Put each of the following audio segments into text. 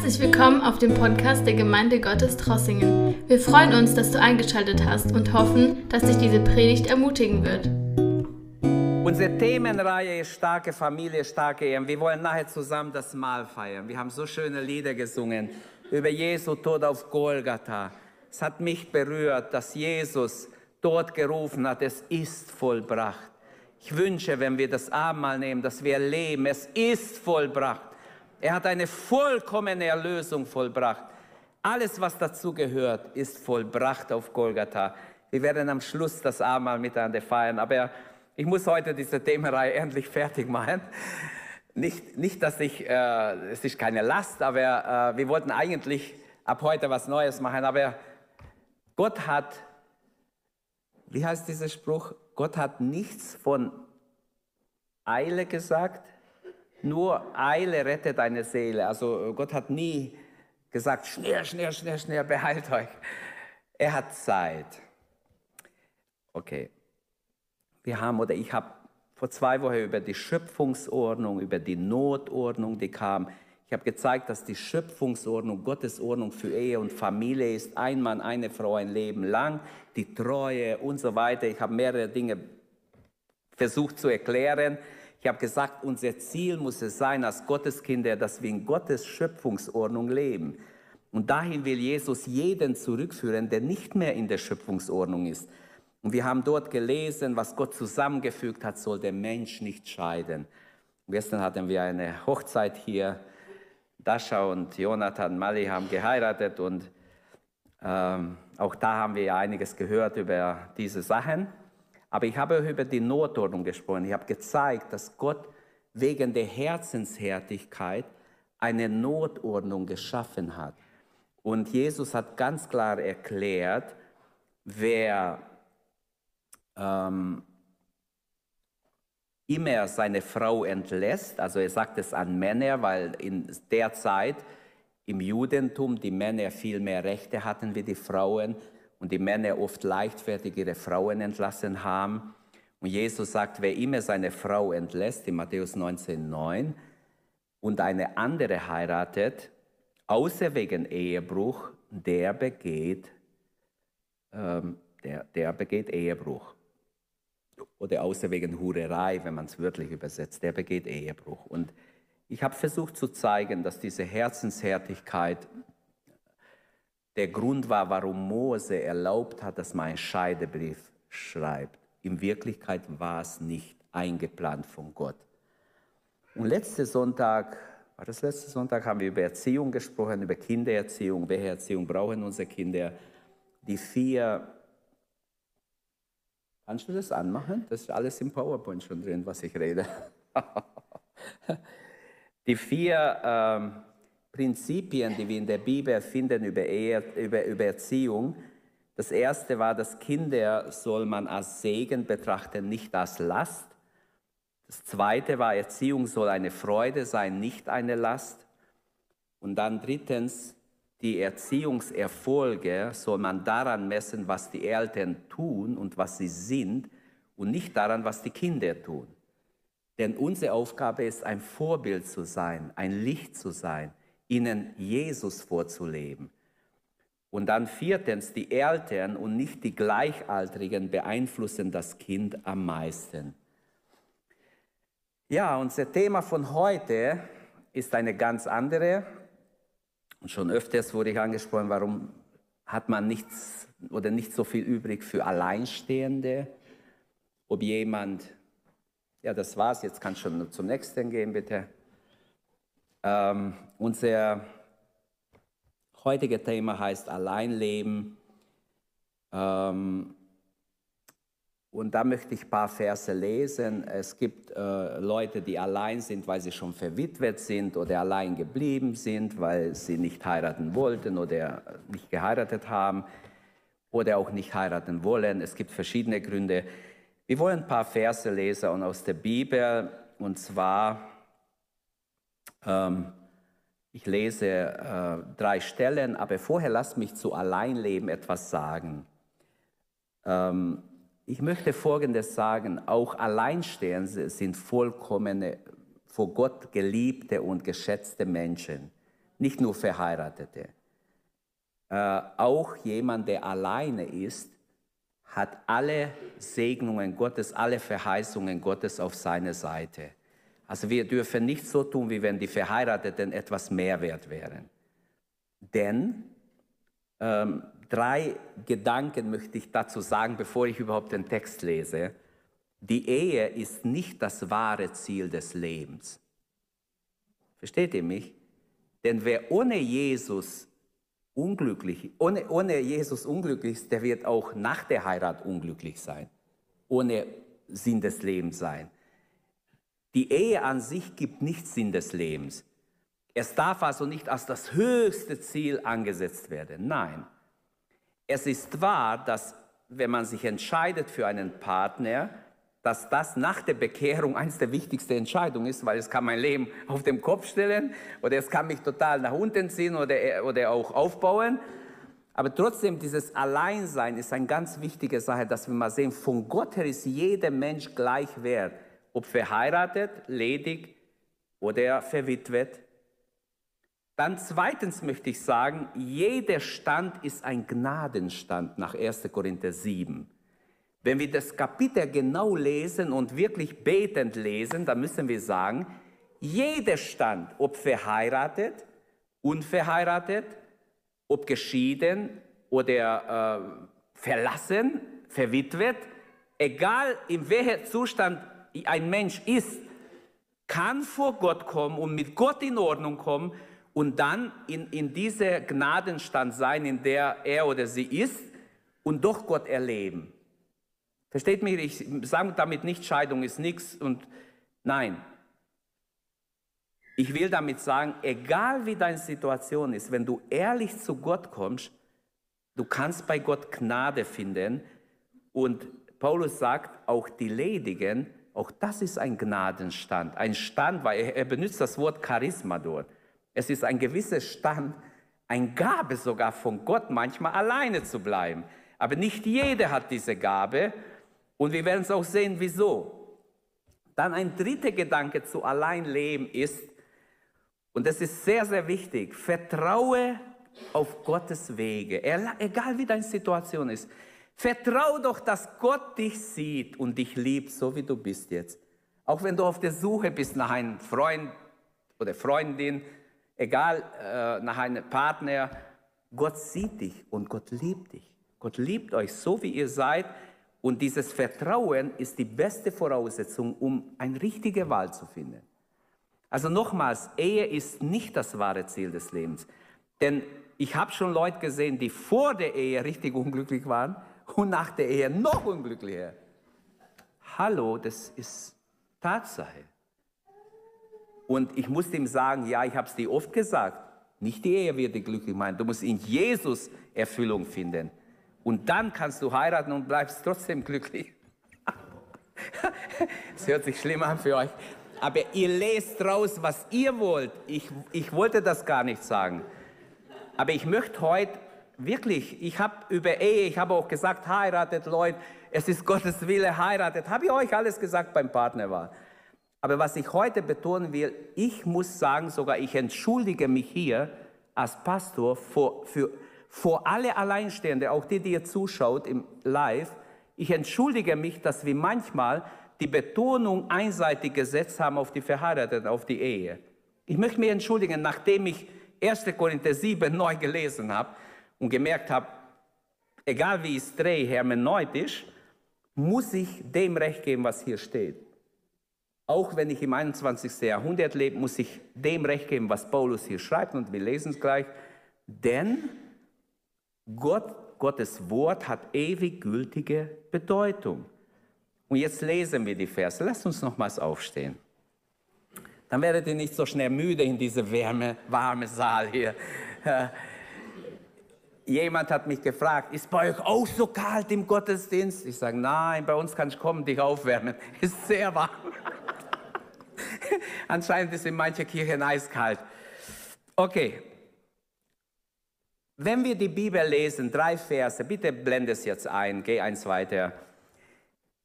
Herzlich willkommen auf dem Podcast der Gemeinde Gottes Trossingen. Wir freuen uns, dass du eingeschaltet hast und hoffen, dass dich diese Predigt ermutigen wird. Unsere Themenreihe ist starke Familie, starke Ehen. Wir wollen nachher zusammen das Mahl feiern. Wir haben so schöne Lieder gesungen über Jesu Tod auf Golgatha. Es hat mich berührt, dass Jesus dort gerufen hat, es ist vollbracht. Ich wünsche, wenn wir das Abendmahl nehmen, dass wir leben, es ist vollbracht. Er hat eine vollkommene Erlösung vollbracht. Alles, was dazu gehört, ist vollbracht auf Golgatha. Wir werden am Schluss das Abendmahl miteinander feiern, aber ich muss heute diese Themenreihe endlich fertig machen. Nicht, nicht dass ich, äh, es ist keine Last, aber äh, wir wollten eigentlich ab heute was Neues machen, aber Gott hat, wie heißt dieser Spruch? Gott hat nichts von Eile gesagt, nur Eile rettet deine Seele. Also Gott hat nie gesagt, schnell, schnell, schnell, schnell, beheilt euch. Er hat Zeit. Okay. Wir haben oder ich habe vor zwei Wochen über die Schöpfungsordnung, über die Notordnung, die kam. Ich habe gezeigt, dass die Schöpfungsordnung Gottes Ordnung für Ehe und Familie ist. Ein Mann, eine Frau ein Leben lang, die Treue und so weiter. Ich habe mehrere Dinge versucht zu erklären. Ich habe gesagt, unser Ziel muss es sein, als Gotteskinder, dass wir in Gottes Schöpfungsordnung leben. Und dahin will Jesus jeden zurückführen, der nicht mehr in der Schöpfungsordnung ist. Und wir haben dort gelesen, was Gott zusammengefügt hat, soll der Mensch nicht scheiden. gestern hatten wir eine Hochzeit hier. Dasha und Jonathan Mali haben geheiratet und ähm, auch da haben wir einiges gehört über diese Sachen. Aber ich habe über die Notordnung gesprochen. Ich habe gezeigt, dass Gott wegen der Herzenshärtigkeit eine Notordnung geschaffen hat. Und Jesus hat ganz klar erklärt, wer ähm, immer seine Frau entlässt, also er sagt es an Männer, weil in der Zeit im Judentum die Männer viel mehr Rechte hatten wie die Frauen, und die Männer oft leichtfertig ihre Frauen entlassen haben. Und Jesus sagt, wer immer seine Frau entlässt, in Matthäus 19,9, und eine andere heiratet, außer wegen Ehebruch, der begeht, ähm, der, der begeht Ehebruch. Oder außer wegen Hurerei, wenn man es wörtlich übersetzt, der begeht Ehebruch. Und ich habe versucht zu zeigen, dass diese Herzenshärtigkeit der Grund war, warum Mose erlaubt hat, dass man einen Scheidebrief schreibt. In Wirklichkeit war es nicht eingeplant von Gott. Und letzten Sonntag, war das letzte Sonntag, haben wir über Erziehung gesprochen, über Kindererziehung. Welche Erziehung brauchen unsere Kinder? Die vier, kannst du das anmachen? Das ist alles im PowerPoint schon drin, was ich rede. Die vier ähm, Prinzipien, die wir in der Bibel finden über, Ehe, über, über Erziehung. Das erste war, dass Kinder soll man als Segen betrachten, nicht als Last. Das zweite war, Erziehung soll eine Freude sein, nicht eine Last. Und dann drittens, die Erziehungserfolge soll man daran messen, was die Eltern tun und was sie sind und nicht daran, was die Kinder tun. Denn unsere Aufgabe ist, ein Vorbild zu sein, ein Licht zu sein, ihnen Jesus vorzuleben. Und dann viertens, die Eltern und nicht die Gleichaltrigen beeinflussen das Kind am meisten. Ja, unser Thema von heute ist eine ganz andere. Und schon öfters wurde ich angesprochen, warum hat man nichts oder nicht so viel übrig für Alleinstehende? Ob jemand, ja, das war's, jetzt kannst du schon zum nächsten gehen, bitte. Ähm, unser heutiges Thema heißt Alleinleben. Ähm, und da möchte ich ein paar Verse lesen. Es gibt äh, Leute, die allein sind, weil sie schon verwitwet sind oder allein geblieben sind, weil sie nicht heiraten wollten oder nicht geheiratet haben oder auch nicht heiraten wollen. Es gibt verschiedene Gründe. Wir wollen ein paar Verse lesen und aus der Bibel und zwar ähm, ich lese äh, drei Stellen, aber vorher lasst mich zu Alleinleben etwas sagen. Ähm, ich möchte Folgendes sagen, auch Alleinstehende sind vollkommene, vor Gott geliebte und geschätzte Menschen. nicht nur Verheiratete. Äh, auch jemand, der alleine ist, hat alle Segnungen Gottes, alle Verheißungen Gottes auf seiner Seite. Also wir dürfen nicht so tun, wie wenn die Verheirateten etwas mehr wert wären. Denn ähm, drei Gedanken möchte ich dazu sagen, bevor ich überhaupt den Text lese. Die Ehe ist nicht das wahre Ziel des Lebens. Versteht ihr mich? Denn wer ohne Jesus unglücklich, ohne, ohne Jesus unglücklich ist, der wird auch nach der Heirat unglücklich sein, ohne Sinn des Lebens sein. Die Ehe an sich gibt nicht Sinn des Lebens. Es darf also nicht als das höchste Ziel angesetzt werden. Nein. Es ist wahr, dass wenn man sich entscheidet für einen Partner, dass das nach der Bekehrung eines der wichtigsten Entscheidungen ist, weil es kann mein Leben auf den Kopf stellen oder es kann mich total nach unten ziehen oder, oder auch aufbauen. Aber trotzdem, dieses Alleinsein ist eine ganz wichtige Sache, dass wir mal sehen, von Gott her ist jeder Mensch gleich wert, ob verheiratet, ledig oder verwitwet. Dann zweitens möchte ich sagen, jeder Stand ist ein Gnadenstand nach 1. Korinther 7. Wenn wir das Kapitel genau lesen und wirklich betend lesen, dann müssen wir sagen, jeder Stand, ob verheiratet, unverheiratet, ob geschieden oder äh, verlassen, verwitwet, egal in welchem Zustand ein Mensch ist, kann vor Gott kommen und mit Gott in Ordnung kommen und dann in, in dieser Gnadenstand sein, in der er oder sie ist und doch Gott erleben. Versteht mich, ich sage damit nicht, Scheidung ist nichts und nein. Ich will damit sagen, egal wie deine Situation ist, wenn du ehrlich zu Gott kommst, du kannst bei Gott Gnade finden. Und Paulus sagt, auch die Ledigen, auch das ist ein Gnadenstand. Ein Stand, weil er, benutzt das Wort Charisma dort. Es ist ein gewisser Stand, ein Gabe sogar von Gott, manchmal alleine zu bleiben. Aber nicht jeder hat diese Gabe. Und wir werden es auch sehen, wieso. Dann ein dritter Gedanke zu Alleinleben ist, und das ist sehr, sehr wichtig, vertraue auf Gottes Wege, egal wie deine Situation ist. Vertraue doch, dass Gott dich sieht und dich liebt, so wie du bist jetzt. Auch wenn du auf der Suche bist nach einem Freund oder Freundin, egal, äh, nach einem Partner, Gott sieht dich und Gott liebt dich. Gott liebt euch so, wie ihr seid. Und dieses Vertrauen ist die beste Voraussetzung, um eine richtige Wahl zu finden. Also nochmals, Ehe ist nicht das wahre Ziel des Lebens. Denn ich habe schon Leute gesehen, die vor der Ehe richtig unglücklich waren und nach der Ehe noch unglücklicher. Hallo, das ist Tatsache. Und ich musste ihm sagen, ja, ich habe es dir oft gesagt, nicht die Ehe wird dich glücklich machen, du musst in Jesus Erfüllung finden. Und dann kannst du heiraten und bleibst trotzdem glücklich. Es hört sich schlimm an für euch. Aber ihr lest raus, was ihr wollt. Ich, ich wollte das gar nicht sagen. Aber ich möchte heute wirklich, ich habe über Ehe, ich habe auch gesagt, heiratet Leute, es ist Gottes Wille, heiratet. Habe ich euch alles gesagt beim Partnerwahl. Aber was ich heute betonen will, ich muss sagen, sogar ich entschuldige mich hier als Pastor für, für vor alle Alleinstehende, auch die, die ihr zuschaut im Live, ich entschuldige mich, dass wir manchmal die Betonung einseitig gesetzt haben auf die Verheirateten, auf die Ehe. Ich möchte mich entschuldigen, nachdem ich 1. Korinther 7 neu gelesen habe und gemerkt habe, egal wie ich es drehe hermeneutisch, muss ich dem Recht geben, was hier steht. Auch wenn ich im 21. Jahrhundert lebe, muss ich dem Recht geben, was Paulus hier schreibt und wir lesen es gleich. Denn Gott, Gottes Wort hat ewig gültige Bedeutung. Und jetzt lesen wir die Verse. Lasst uns nochmals aufstehen. Dann werdet ihr nicht so schnell müde in diesem wärme, warme Saal hier. Jemand hat mich gefragt, ist bei euch auch so kalt im Gottesdienst? Ich sage, nein, bei uns kann ich kommen, dich aufwärmen. Ist sehr warm. Anscheinend ist in manchen Kirchen eiskalt. Okay, wenn wir die Bibel lesen, drei Verse, bitte blende es jetzt ein, geh eins weiter.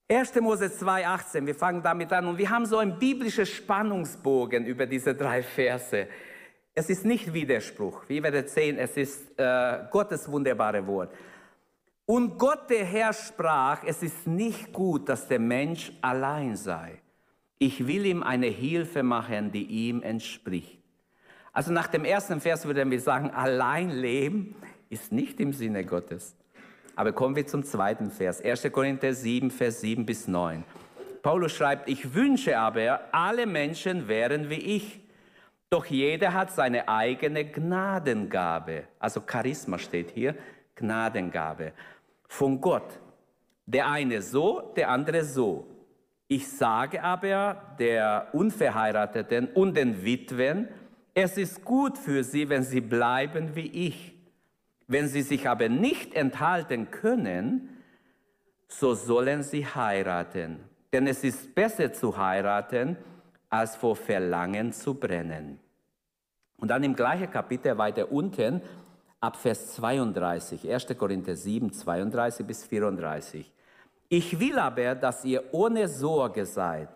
1. Mose 2,18, wir fangen damit an und wir haben so einen biblischen Spannungsbogen über diese drei Verse. Es ist nicht Widerspruch. Wie ihr werdet sehen, es ist äh, Gottes wunderbare Wort. Und Gott der Herr sprach, es ist nicht gut, dass der Mensch allein sei. Ich will ihm eine Hilfe machen, die ihm entspricht. Also nach dem ersten Vers würden wir sagen, allein leben ist nicht im Sinne Gottes. Aber kommen wir zum zweiten Vers, 1. Korinther 7, Vers 7 bis 9. Paulus schreibt, ich wünsche aber, alle Menschen wären wie ich. Doch jeder hat seine eigene Gnadengabe. Also Charisma steht hier, Gnadengabe. Von Gott. Der eine so, der andere so. Ich sage aber der Unverheirateten und den Witwen, es ist gut für sie, wenn sie bleiben wie ich. Wenn sie sich aber nicht enthalten können, so sollen sie heiraten. Denn es ist besser zu heiraten, als vor Verlangen zu brennen. Und dann im gleichen Kapitel weiter unten, ab Vers 32, 1. Korinther 7, 32 bis 34. Ich will aber, dass ihr ohne Sorge seid.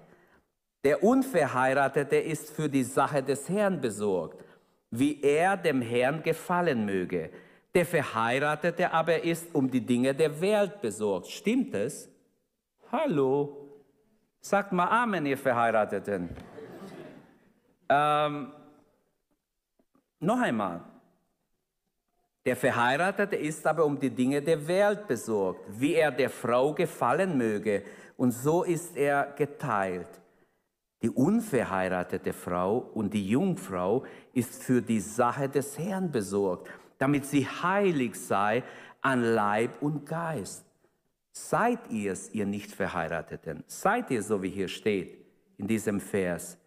Der Unverheiratete ist für die Sache des Herrn besorgt, wie er dem Herrn gefallen möge. Der Verheiratete aber ist um die Dinge der Welt besorgt. Stimmt es? Hallo? Sagt mal Amen, ihr Verheirateten. ähm, noch einmal. Der Verheiratete ist aber um die Dinge der Welt besorgt, wie er der Frau gefallen möge. Und so ist er geteilt. Die unverheiratete Frau und die Jungfrau ist für die Sache des Herrn besorgt, damit sie heilig sei an Leib und Geist. Seid ihr es, ihr nicht Verheirateten? Seid ihr so, wie hier steht in diesem Vers?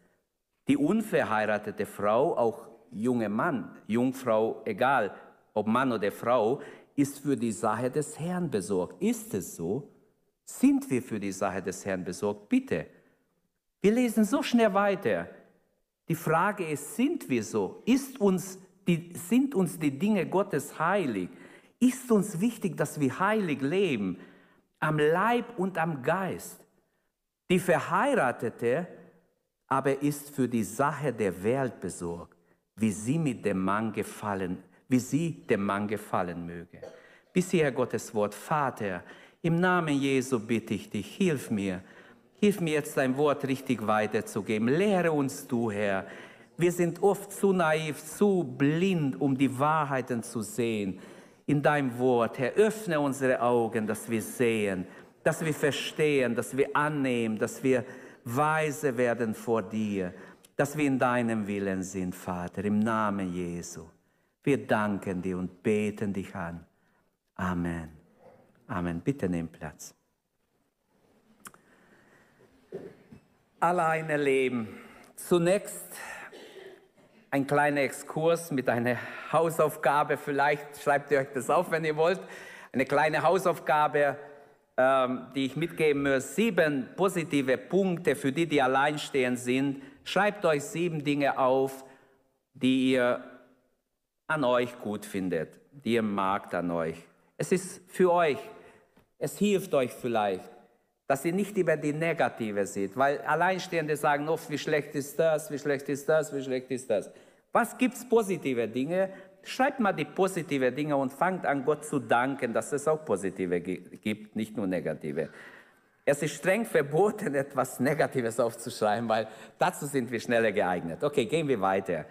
Die unverheiratete Frau, auch junge Mann, Jungfrau, egal ob Mann oder Frau, ist für die Sache des Herrn besorgt. Ist es so? Sind wir für die Sache des Herrn besorgt? Bitte. Wir lesen so schnell weiter. Die Frage ist, sind wir so? Ist uns die, sind uns die Dinge Gottes heilig? Ist uns wichtig, dass wir heilig leben, am Leib und am Geist? Die Verheiratete aber ist für die Sache der Welt besorgt, wie sie mit dem Mann gefallen, wie sie dem Mann gefallen möge. Bisher Gottes Wort, Vater, im Namen Jesu bitte ich dich, hilf mir, Hilf mir jetzt dein Wort richtig weiterzugeben. Lehre uns du, Herr. Wir sind oft zu naiv, zu blind, um die Wahrheiten zu sehen. In deinem Wort, Herr, öffne unsere Augen, dass wir sehen, dass wir verstehen, dass wir annehmen, dass wir weise werden vor dir, dass wir in deinem Willen sind, Vater, im Namen Jesu. Wir danken dir und beten dich an. Amen. Amen. Bitte nimm Platz. alleine leben. Zunächst ein kleiner Exkurs mit einer Hausaufgabe. Vielleicht schreibt ihr euch das auf, wenn ihr wollt. Eine kleine Hausaufgabe, ähm, die ich mitgeben muss. Sieben positive Punkte für die, die alleinstehend sind. Schreibt euch sieben Dinge auf, die ihr an euch gut findet, die ihr magt an euch. Es ist für euch. Es hilft euch vielleicht dass ihr nicht über die Negative seht, weil Alleinstehende sagen oft, wie schlecht ist das, wie schlecht ist das, wie schlecht ist das. Was gibt es positive Dinge? Schreibt mal die positive Dinge und fangt an, Gott zu danken, dass es auch positive gibt, nicht nur negative. Es ist streng verboten, etwas Negatives aufzuschreiben, weil dazu sind wir schneller geeignet. Okay, gehen wir weiter.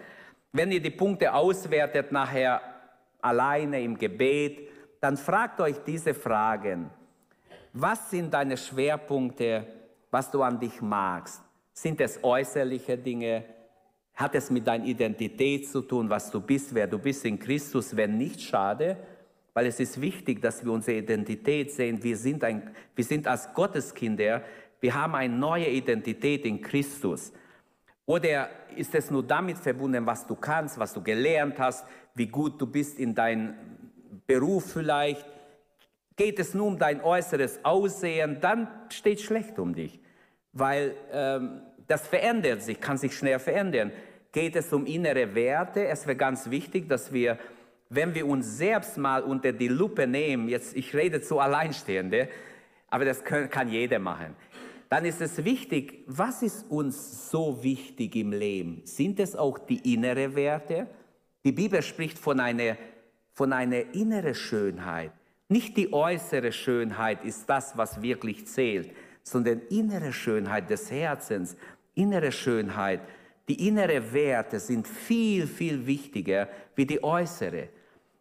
Wenn ihr die Punkte auswertet nachher alleine im Gebet, dann fragt euch diese Fragen. Was sind deine Schwerpunkte, was du an dich magst? Sind es äußerliche Dinge? Hat es mit deiner Identität zu tun, was du bist, wer du bist in Christus? Wenn nicht, schade, weil es ist wichtig, dass wir unsere Identität sehen. Wir sind, ein, wir sind als Gotteskinder, wir haben eine neue Identität in Christus. Oder ist es nur damit verbunden, was du kannst, was du gelernt hast, wie gut du bist in deinem Beruf vielleicht? Geht es nur um dein äußeres Aussehen, dann steht schlecht um dich, weil ähm, das verändert sich, kann sich schnell verändern. Geht es um innere Werte? Es wäre ganz wichtig, dass wir, wenn wir uns selbst mal unter die Lupe nehmen, jetzt ich rede zu Alleinstehende, aber das kann, jeder machen. dann ist es wichtig, was ist uns so wichtig im Leben? Sind es auch die innere Werte? Die Bibel spricht von einer, von einer inneren Schönheit. Nicht die äußere Schönheit ist das, was wirklich zählt, sondern innere Schönheit des Herzens, innere Schönheit. Die innere Werte sind viel, viel wichtiger wie die äußere.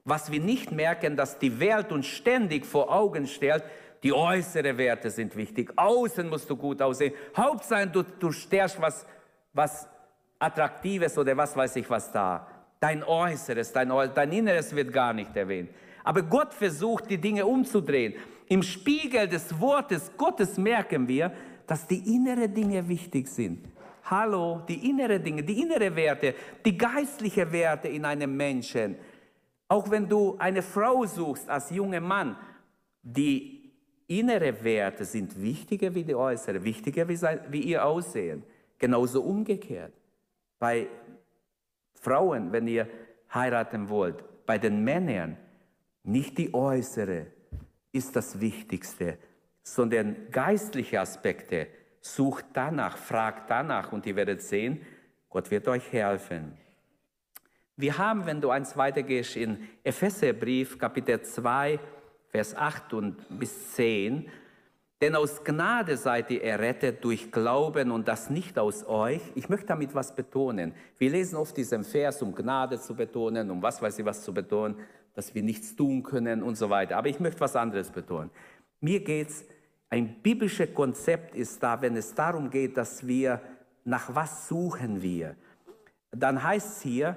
Was wir nicht merken, dass die Welt uns ständig vor Augen stellt, die äußeren Werte sind wichtig. Außen musst du gut aussehen. Hauptsache, du, du stärkst was, was Attraktives oder was weiß ich was da. Dein Äußeres, dein, dein Inneres wird gar nicht erwähnt. Aber Gott versucht, die Dinge umzudrehen. Im Spiegel des Wortes Gottes merken wir, dass die inneren Dinge wichtig sind. Hallo, die inneren Dinge, die inneren Werte, die geistlichen Werte in einem Menschen. Auch wenn du eine Frau suchst als junger Mann, die innere Werte sind wichtiger wie die äußeren, wichtiger wie, sein, wie ihr Aussehen. Genauso umgekehrt. Bei Frauen, wenn ihr heiraten wollt, bei den Männern, nicht die äußere ist das Wichtigste, sondern geistliche Aspekte. Sucht danach, fragt danach und ihr werdet sehen, Gott wird euch helfen. Wir haben, wenn du eins weitergehst, in Epheserbrief, Kapitel 2, Vers 8 und bis 10, denn aus Gnade seid ihr errettet durch Glauben und das nicht aus euch. Ich möchte damit was betonen. Wir lesen oft diesen Vers, um Gnade zu betonen, um was weiß ich was zu betonen dass wir nichts tun können und so weiter. Aber ich möchte was anderes betonen. Mir geht es, ein biblisches Konzept ist da, wenn es darum geht, dass wir, nach was suchen wir? Dann heißt es hier,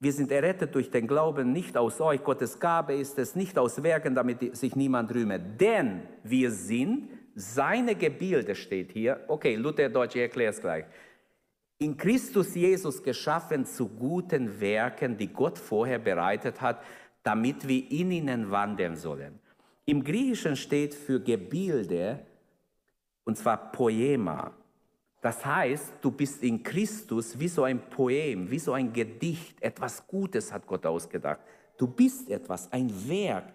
wir sind errettet durch den Glauben nicht aus euch. Gottes Gabe ist es nicht aus Werken, damit sich niemand rühme. Denn wir sind seine Gebilde, steht hier. Okay, Luther Deutsch, ich erkläre es gleich in Christus Jesus geschaffen zu guten Werken, die Gott vorher bereitet hat, damit wir in ihnen wandeln sollen. Im Griechischen steht für Gebilde, und zwar Poema. Das heißt, du bist in Christus wie so ein Poem, wie so ein Gedicht. Etwas Gutes hat Gott ausgedacht. Du bist etwas, ein Werk.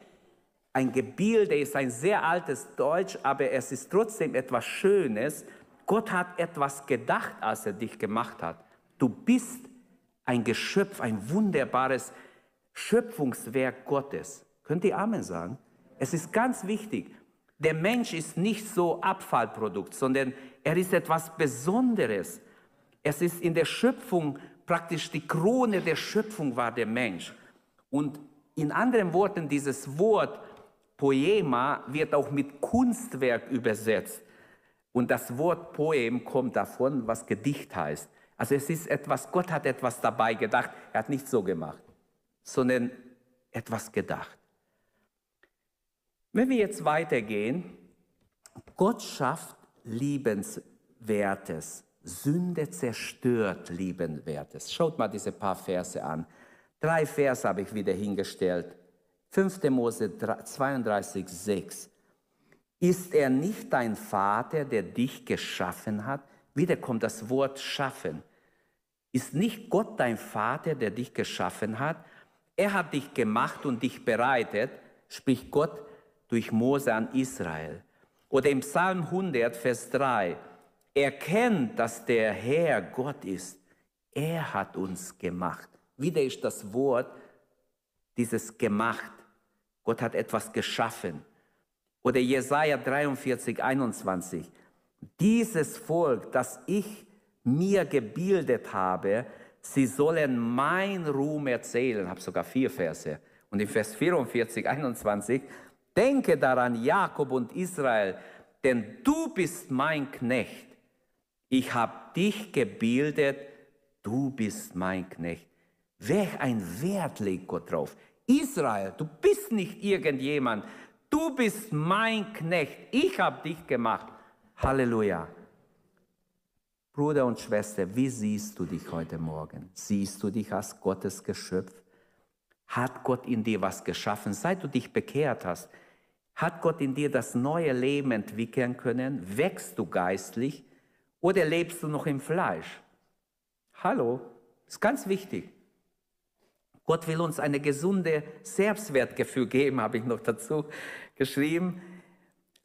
Ein Gebilde ist ein sehr altes Deutsch, aber es ist trotzdem etwas Schönes. Gott hat etwas gedacht, als er dich gemacht hat. Du bist ein Geschöpf, ein wunderbares Schöpfungswerk Gottes. Könnt ihr Amen sagen? Es ist ganz wichtig. Der Mensch ist nicht so Abfallprodukt, sondern er ist etwas Besonderes. Es ist in der Schöpfung praktisch die Krone der Schöpfung war der Mensch. Und in anderen Worten, dieses Wort Poema wird auch mit Kunstwerk übersetzt. Und das Wort Poem kommt davon, was Gedicht heißt. Also es ist etwas, Gott hat etwas dabei gedacht. Er hat nicht so gemacht sondern etwas gedacht. Wenn wir jetzt weitergehen, Gott schafft Liebenswertes, Sünde zerstört Liebenswertes. Schaut mal diese paar Verse an. Drei Verse habe ich wieder hingestellt. 5. Mose 32, 6. Ist er nicht dein Vater, der dich geschaffen hat? Wieder kommt das Wort schaffen. Ist nicht Gott dein Vater, der dich geschaffen hat? Er hat dich gemacht und dich bereitet, spricht Gott durch Mose an Israel. Oder im Psalm 100, Vers 3, erkennt, dass der Herr Gott ist. Er hat uns gemacht. Wieder ist das Wort dieses gemacht. Gott hat etwas geschaffen. Oder Jesaja 43, 21. Dieses Volk, das ich mir gebildet habe, sie sollen mein Ruhm erzählen. Ich habe sogar vier Verse. Und in Vers 44, 21, denke daran, Jakob und Israel, denn du bist mein Knecht. Ich habe dich gebildet, du bist mein Knecht. Welch ein Wert legt Gott drauf. Israel, du bist nicht irgendjemand. Du bist mein Knecht. Ich habe dich gemacht. Halleluja. Bruder und Schwester, wie siehst du dich heute Morgen? Siehst du dich als Gottes Geschöpf? Hat Gott in dir was geschaffen? Seit du dich bekehrt hast, hat Gott in dir das neue Leben entwickeln können? Wächst du geistlich oder lebst du noch im Fleisch? Hallo, ist ganz wichtig. Gott will uns eine gesunde Selbstwertgefühl geben, habe ich noch dazu geschrieben.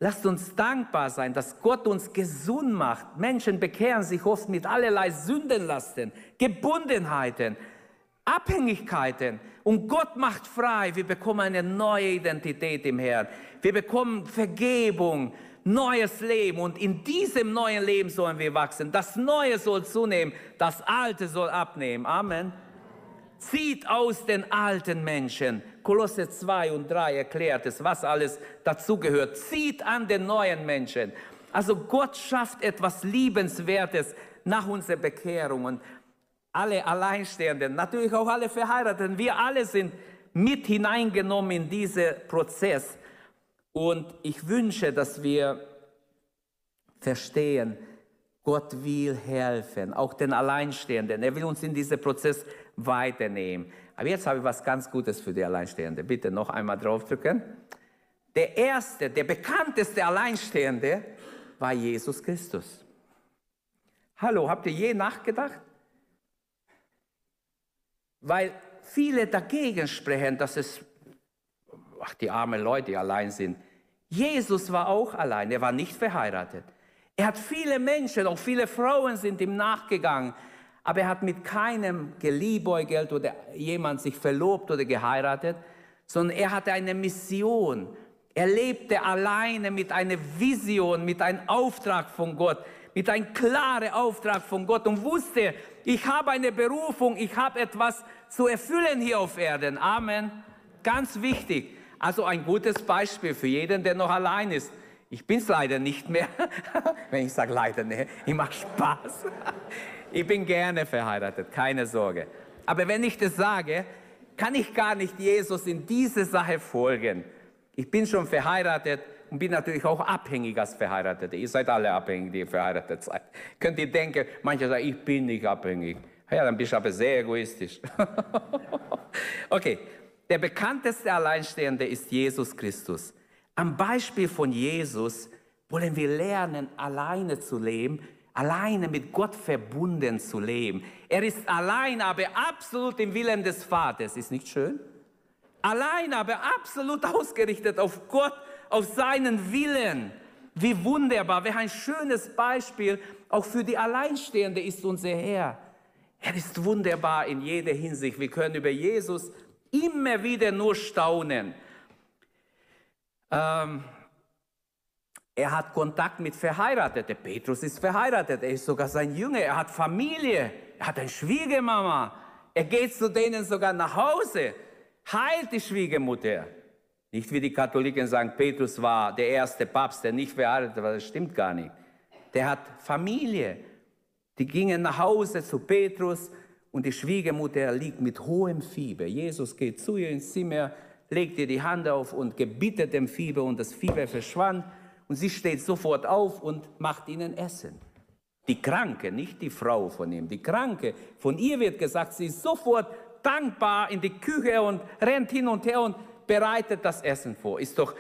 Lasst uns dankbar sein, dass Gott uns gesund macht. Menschen bekehren sich oft mit allerlei Sündenlasten, Gebundenheiten, Abhängigkeiten. Und Gott macht frei. Wir bekommen eine neue Identität im Herrn. Wir bekommen Vergebung, neues Leben. Und in diesem neuen Leben sollen wir wachsen. Das Neue soll zunehmen, das Alte soll abnehmen. Amen. Zieht aus den alten Menschen. Kolosse 2 und 3 erklärt es, was alles dazugehört. Zieht an den neuen Menschen. Also Gott schafft etwas Liebenswertes nach unserer Bekehrung. Und alle Alleinstehenden, natürlich auch alle Verheirateten, wir alle sind mit hineingenommen in diesen Prozess. Und ich wünsche, dass wir verstehen, Gott will helfen, auch den Alleinstehenden. Er will uns in diesen Prozess weiternehmen. Aber jetzt habe ich was ganz Gutes für die Alleinstehenden. Bitte noch einmal draufdrücken. Der erste, der bekannteste Alleinstehende war Jesus Christus. Hallo, habt ihr je nachgedacht? Weil viele dagegen sprechen, dass es, ach, die armen Leute, allein sind. Jesus war auch allein, er war nicht verheiratet. Er hat viele Menschen, auch viele Frauen sind ihm nachgegangen, aber er hat mit keinem geliebäugelt oder jemand sich verlobt oder geheiratet, sondern er hatte eine Mission. Er lebte alleine mit einer Vision, mit einem Auftrag von Gott, mit einem klaren Auftrag von Gott und wusste, ich habe eine Berufung, ich habe etwas zu erfüllen hier auf Erden. Amen. Ganz wichtig. Also ein gutes Beispiel für jeden, der noch allein ist. Ich bin es leider nicht mehr. Wenn ich sage leider, ne, ich mache Spaß. Ich bin gerne verheiratet, keine Sorge. Aber wenn ich das sage, kann ich gar nicht Jesus in diese Sache folgen. Ich bin schon verheiratet und bin natürlich auch abhängig als Verheiratete. Ihr seid alle abhängig, die ihr verheiratet seid. Könnt ihr denken, manche sagen, ich bin nicht abhängig. Ja, dann bist du aber sehr egoistisch. okay, der bekannteste Alleinstehende ist Jesus Christus. Am Beispiel von Jesus wollen wir lernen, alleine zu leben, alleine mit Gott verbunden zu leben. Er ist allein, aber absolut im Willen des Vaters. Ist nicht schön? Allein, aber absolut ausgerichtet auf Gott, auf seinen Willen. Wie wunderbar, welch ein schönes Beispiel auch für die Alleinstehende ist unser Herr. Er ist wunderbar in jeder Hinsicht. Wir können über Jesus immer wieder nur staunen. Ähm, er hat Kontakt mit Verheirateten. Petrus ist verheiratet, er ist sogar sein Jünger, er hat Familie, er hat eine Schwiegermama. Er geht zu denen sogar nach Hause, heilt die Schwiegermutter. Nicht wie die Katholiken sagen, Petrus war der erste Papst, der nicht verheiratet war, das stimmt gar nicht. Der hat Familie. Die gingen nach Hause zu Petrus und die Schwiegermutter liegt mit hohem Fieber. Jesus geht zu ihr ins Zimmer, legt ihr die Hand auf und gebietet dem Fieber und das Fieber verschwand und sie steht sofort auf und macht ihnen Essen. Die Kranke, nicht die Frau von ihm, die Kranke, von ihr wird gesagt, sie ist sofort dankbar in die Küche und rennt hin und her und bereitet das Essen vor. Ist doch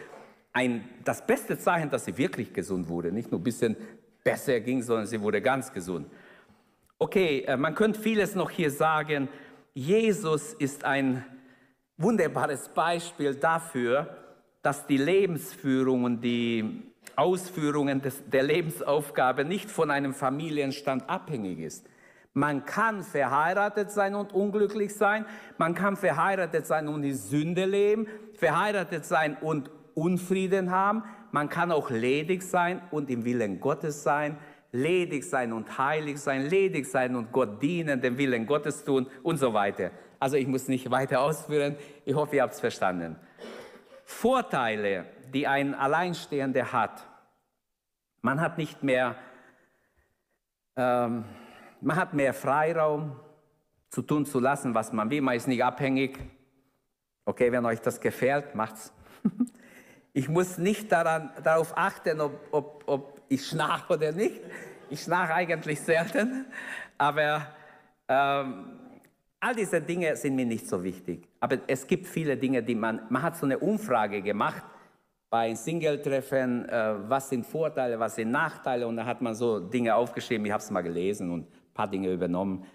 ein, das beste Zeichen, dass sie wirklich gesund wurde. Nicht nur ein bisschen besser ging, sondern sie wurde ganz gesund. Okay, äh, man könnte vieles noch hier sagen. Jesus ist ein wunderbares Beispiel dafür, dass die Lebensführung und die Ausführungen des, der Lebensaufgabe nicht von einem Familienstand abhängig ist. Man kann verheiratet sein und unglücklich sein. Man kann verheiratet sein und in Sünde leben, verheiratet sein und Unfrieden haben. Man kann auch ledig sein und im Willen Gottes sein, ledig sein und heilig sein, ledig sein und Gott dienen, den Willen Gottes tun und so weiter. Also ich muss nicht weiter ausführen. Ich hoffe, ihr habt es verstanden. Vorteile, die ein Alleinstehender hat. Man hat nicht mehr, ähm, man hat mehr Freiraum zu tun, zu lassen, was man will. Man ist nicht abhängig. Okay, wenn euch das gefällt, macht's. Ich muss nicht daran, darauf achten, ob, ob, ob ich schnarche oder nicht. Ich schnarche eigentlich selten, aber ähm, all diese Dinge sind mir nicht so wichtig. Aber es gibt viele Dinge, die man, man hat so eine Umfrage gemacht bei Single-Treffen, äh, was sind Vorteile, was sind Nachteile und da hat man so Dinge aufgeschrieben, ich habe es mal gelesen und paar Dinge übernommen.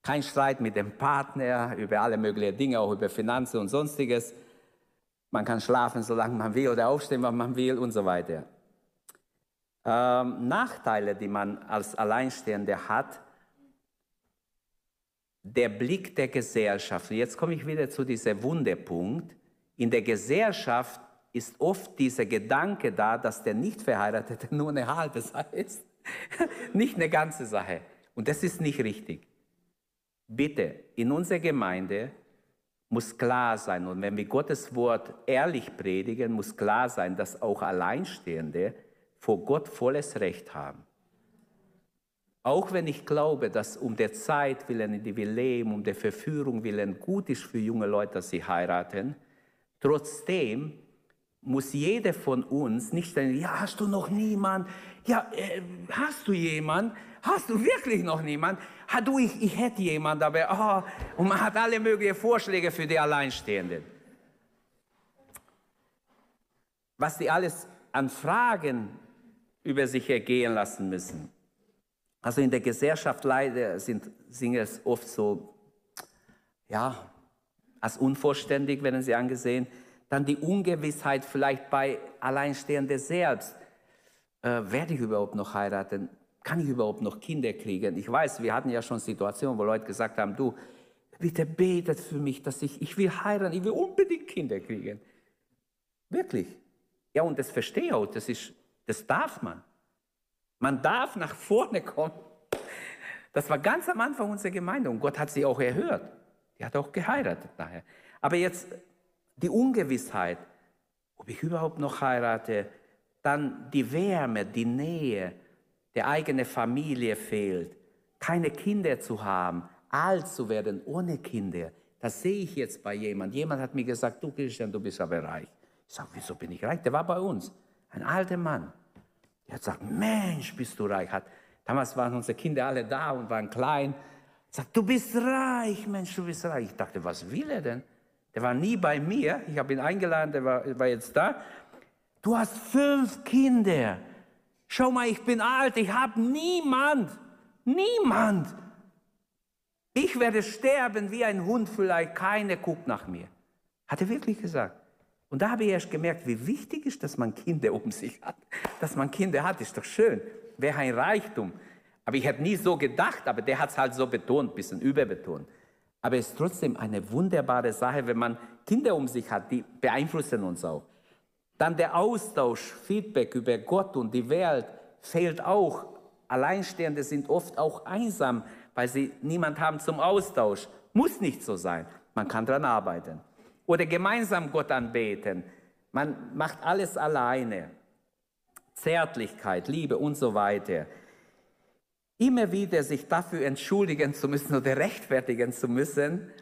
Kein Streit mit dem Partner über alle möglichen Dinge, auch über Finanzen und sonstiges. Man kann schlafen, solange man will oder aufstehen, wann man will und so weiter. Ähm, Nachteile, die man als Alleinstehende hat, der Blick der Gesellschaft. Jetzt komme ich wieder zu diesem Wunderpunkt. In der Gesellschaft ist oft dieser Gedanke da, dass der Nichtverheiratete nur eine halbe Sache ist, nicht eine ganze Sache. Und das ist nicht richtig. Bitte, in unserer Gemeinde muss klar sein, und wenn wir Gottes Wort ehrlich predigen, muss klar sein, dass auch Alleinstehende vor Gott volles Recht haben. Auch wenn ich glaube, dass um der Zeit willen, in die wir leben, um der Verführung willen, gut ist für junge Leute, dass sie heiraten, trotzdem muss jeder von uns nicht sagen, ja, hast du noch niemand? Ja, äh, hast du jemand? Hast du wirklich noch niemand? Ha, du, ich, ich hätte jemand, aber, oh, und man hat alle möglichen Vorschläge für die Alleinstehenden. Was die alles an Fragen über sich ergehen lassen müssen. Also in der Gesellschaft leider sind, sind es oft so, ja, als unvollständig werden sie angesehen. Dann die Ungewissheit vielleicht bei Alleinstehenden selbst. Äh, werde ich überhaupt noch heiraten? Kann ich überhaupt noch Kinder kriegen? Ich weiß, wir hatten ja schon Situationen, wo Leute gesagt haben, du, bitte betet für mich, dass ich, ich will heiraten, ich will unbedingt Kinder kriegen. Wirklich. Ja, und das verstehe ich auch, das, ist, das darf man. Man darf nach vorne kommen. Das war ganz am Anfang unserer Gemeinde und Gott hat sie auch erhört. Die hat auch geheiratet nachher. Aber jetzt die Ungewissheit, ob ich überhaupt noch heirate, dann die Wärme, die Nähe, der eigene Familie fehlt, keine Kinder zu haben, alt zu werden ohne Kinder. Das sehe ich jetzt bei jemand. Jemand hat mir gesagt, du Christian, du bist aber reich. Ich sage, wieso bin ich reich? Der war bei uns, ein alter Mann. Er hat gesagt, Mensch, bist du reich. Hat, damals waren unsere Kinder alle da und waren klein. Er sagt, du bist reich, Mensch, du bist reich. Ich dachte, was will er denn? Der war nie bei mir. Ich habe ihn eingeladen, der war, war jetzt da. Du hast fünf Kinder. Schau mal, ich bin alt, ich habe niemand. Niemand. Ich werde sterben wie ein Hund vielleicht, keiner guckt nach mir. Hat er wirklich gesagt. Und da habe ich erst gemerkt, wie wichtig ist, dass man Kinder um sich hat. Dass man Kinder hat, ist doch schön. Wäre ein Reichtum. Aber ich habe nie so gedacht, aber der hat es halt so betont, ein bisschen überbetont. Aber es ist trotzdem eine wunderbare Sache, wenn man Kinder um sich hat, die beeinflussen uns auch. Dann der Austausch, Feedback über Gott und die Welt fehlt auch. Alleinstehende sind oft auch einsam, weil sie niemand haben zum Austausch. Muss nicht so sein. Man kann daran arbeiten oder gemeinsam Gott anbeten. Man macht alles alleine. Zärtlichkeit, Liebe und so weiter. Immer wieder sich dafür entschuldigen zu müssen oder rechtfertigen zu müssen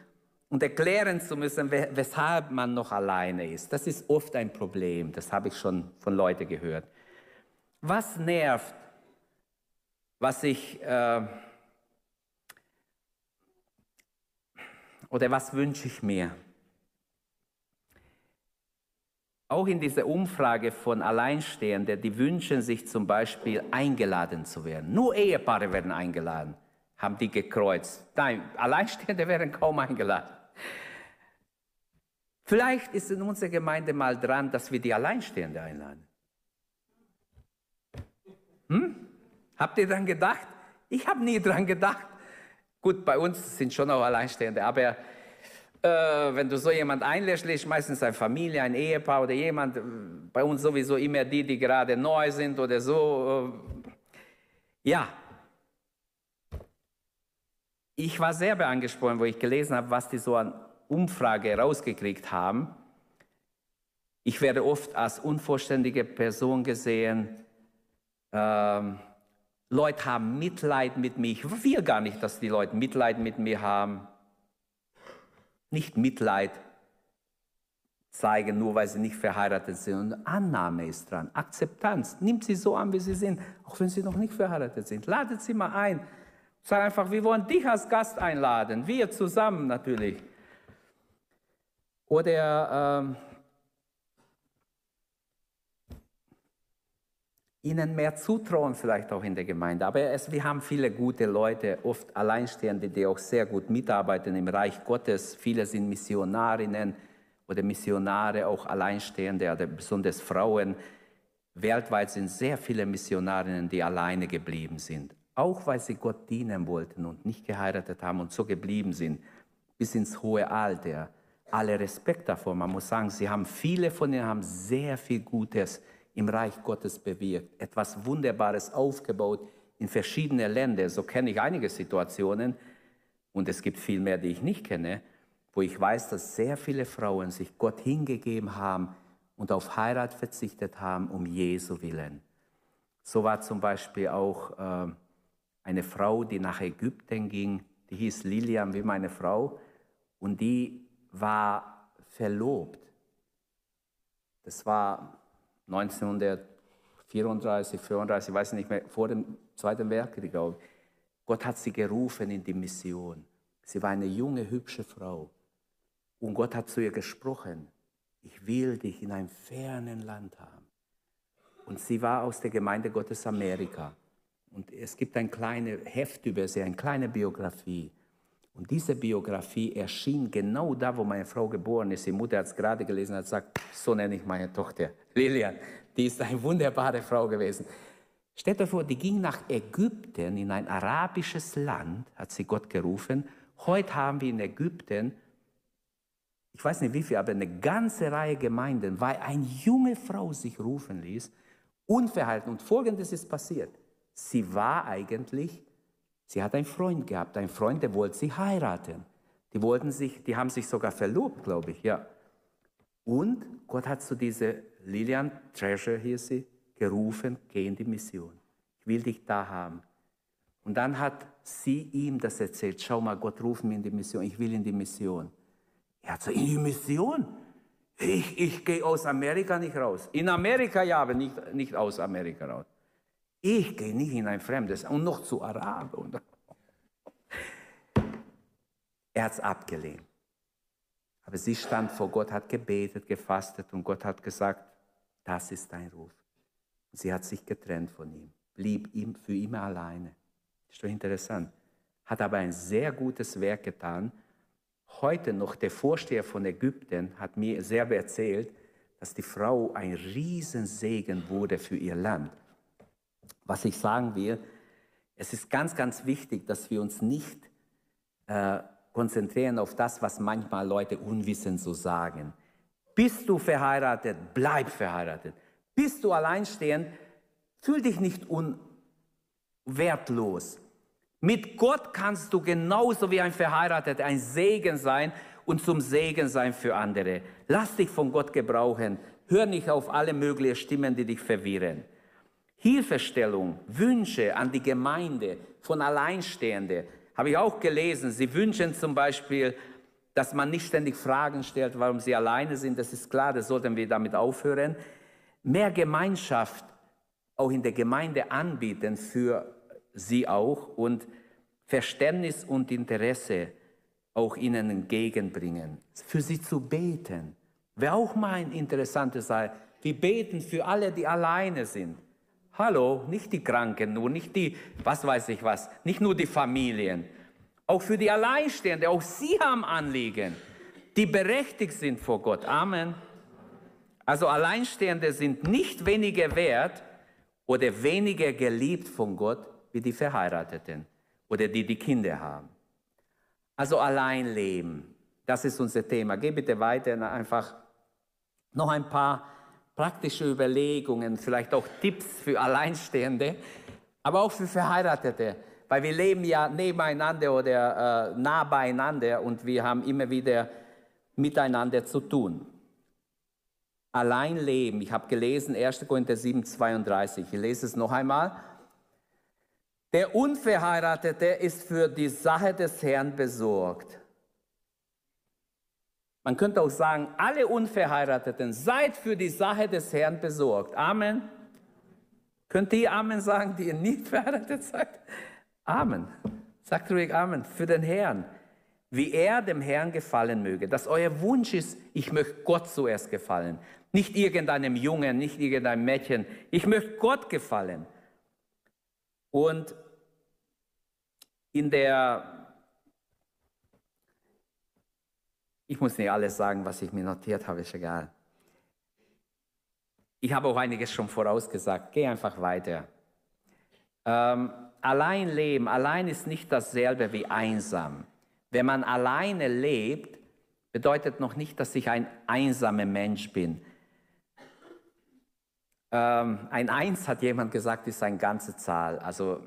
und erklären zu müssen, weshalb man noch alleine ist. Das ist oft ein Problem. Das habe ich schon von Leuten gehört. Was nervt, was ich äh, oder was wünsche ich mir? Auch in dieser Umfrage von Alleinstehenden, die wünschen sich zum Beispiel eingeladen zu werden. Nur Ehepaare werden eingeladen, haben die gekreuzt. Nein, Alleinstehende werden kaum eingeladen. Vielleicht ist in unserer Gemeinde mal dran, dass wir die Alleinstehende einladen. Hm? Habt ihr dran gedacht? Ich habe nie dran gedacht. Gut, bei uns sind schon auch Alleinstehende, aber äh, wenn du so jemand einlässt, meistens eine Familie, ein Ehepaar oder jemand, äh, bei uns sowieso immer die, die gerade neu sind oder so. Äh, ja. Ich war sehr beangesprochen, wo ich gelesen habe, was die so an Umfrage rausgekriegt haben. Ich werde oft als unvollständige Person gesehen. Ähm, Leute haben Mitleid mit mir. Ich will gar nicht, dass die Leute Mitleid mit mir haben. Nicht Mitleid zeigen, nur weil sie nicht verheiratet sind. Und Annahme ist dran, Akzeptanz. Nimmt sie so an, wie sie sind, auch wenn sie noch nicht verheiratet sind. Ladet sie mal ein. Sag einfach, wir wollen dich als Gast einladen. Wir zusammen natürlich. Oder ähm, ihnen mehr zutrauen, vielleicht auch in der Gemeinde. Aber es, wir haben viele gute Leute, oft Alleinstehende, die auch sehr gut mitarbeiten im Reich Gottes. Viele sind Missionarinnen oder Missionare, auch Alleinstehende oder besonders Frauen. Weltweit sind sehr viele Missionarinnen, die alleine geblieben sind, auch weil sie Gott dienen wollten und nicht geheiratet haben und so geblieben sind, bis ins hohe Alter. Alle Respekt davor. Man muss sagen, sie haben viele von ihnen haben sehr viel Gutes im Reich Gottes bewirkt, etwas Wunderbares aufgebaut in verschiedene Länder. So kenne ich einige Situationen und es gibt viel mehr, die ich nicht kenne, wo ich weiß, dass sehr viele Frauen sich Gott hingegeben haben und auf Heirat verzichtet haben um Jesu willen. So war zum Beispiel auch äh, eine Frau, die nach Ägypten ging, die hieß Lilian wie meine Frau und die war verlobt. Das war 1934, 34, ich weiß nicht mehr, vor dem Zweiten Weltkrieg, glaube. Gott hat sie gerufen in die Mission. Sie war eine junge, hübsche Frau. Und Gott hat zu ihr gesprochen, ich will dich in einem fernen Land haben. Und sie war aus der Gemeinde Gottes Amerika. Und es gibt ein kleines Heft über sie, eine kleine Biografie. Und diese Biografie erschien genau da, wo meine Frau geboren ist. Die Mutter hat es gerade gelesen und hat gesagt, so nenne ich meine Tochter, Lilian. Die ist eine wunderbare Frau gewesen. Stellt euch vor, die ging nach Ägypten, in ein arabisches Land, hat sie Gott gerufen. Heute haben wir in Ägypten, ich weiß nicht wie viel, aber eine ganze Reihe Gemeinden, weil eine junge Frau sich rufen ließ, unverhalten. Und folgendes ist passiert. Sie war eigentlich, sie hat einen Freund gehabt, ein Freund, der wollte sie heiraten. Die wollten sich, die haben sich sogar verlobt, glaube ich, ja. Und Gott hat zu dieser Lilian Treasure, hier sie, gerufen, geh in die Mission. Ich will dich da haben. Und dann hat sie ihm das erzählt. Schau mal, Gott ruft mich in die Mission. Ich will in die Mission. Er hat so, in die Mission? Ich, ich gehe aus Amerika nicht raus. In Amerika ja, aber nicht, nicht aus Amerika raus. Ich gehe nicht in ein fremdes und noch zu Araben. Er hat es abgelehnt. Aber sie stand vor Gott, hat gebetet, gefastet und Gott hat gesagt, das ist dein Ruf. Sie hat sich getrennt von ihm, blieb ihm für immer alleine. Ist doch interessant. Hat aber ein sehr gutes Werk getan. Heute noch der Vorsteher von Ägypten hat mir selber erzählt, dass die Frau ein Riesensegen wurde für ihr Land. Was ich sagen will, es ist ganz, ganz wichtig, dass wir uns nicht äh, konzentrieren auf das, was manchmal Leute unwissend so sagen. Bist du verheiratet, bleib verheiratet. Bist du alleinstehend, fühl dich nicht unwertlos. Mit Gott kannst du genauso wie ein Verheirateter ein Segen sein und zum Segen sein für andere. Lass dich von Gott gebrauchen. Hör nicht auf alle möglichen Stimmen, die dich verwirren. Hilfestellung, Wünsche an die Gemeinde von Alleinstehenden habe ich auch gelesen. Sie wünschen zum Beispiel, dass man nicht ständig Fragen stellt, warum sie alleine sind. Das ist klar, das sollten wir damit aufhören mehr Gemeinschaft auch in der Gemeinde anbieten für sie auch und Verständnis und Interesse auch ihnen entgegenbringen. Für sie zu beten. Wäre auch mal ein interessantes Sache. Wir beten für alle, die alleine sind. Hallo, nicht die Kranken nur, nicht die, was weiß ich was, nicht nur die Familien. Auch für die Alleinstehenden, auch sie haben Anliegen, die berechtigt sind vor Gott. Amen. Also Alleinstehende sind nicht weniger wert oder weniger geliebt von Gott wie die Verheirateten oder die die Kinder haben. Also allein leben, das ist unser Thema. Geh bitte weiter einfach noch ein paar praktische Überlegungen, vielleicht auch Tipps für Alleinstehende, aber auch für Verheiratete, weil wir leben ja nebeneinander oder äh, nah beieinander und wir haben immer wieder miteinander zu tun allein leben. Ich habe gelesen 1. Korinther 7, 32. Ich lese es noch einmal. Der Unverheiratete ist für die Sache des Herrn besorgt. Man könnte auch sagen, alle Unverheirateten, seid für die Sache des Herrn besorgt. Amen. Könnt ihr Amen sagen, die ihr nicht verheiratet seid? Amen. Sagt ruhig Amen. Für den Herrn. Wie er dem Herrn gefallen möge. Dass euer Wunsch ist, ich möchte Gott zuerst gefallen. Nicht irgendeinem Jungen, nicht irgendeinem Mädchen. Ich möchte Gott gefallen. Und in der Ich muss nicht alles sagen, was ich mir notiert habe, ist egal. Ich habe auch einiges schon vorausgesagt. Geh einfach weiter. Ähm, allein leben, allein ist nicht dasselbe wie einsam. Wenn man alleine lebt, bedeutet noch nicht, dass ich ein einsamer Mensch bin. Ähm, ein Eins hat jemand gesagt, ist eine ganze Zahl, also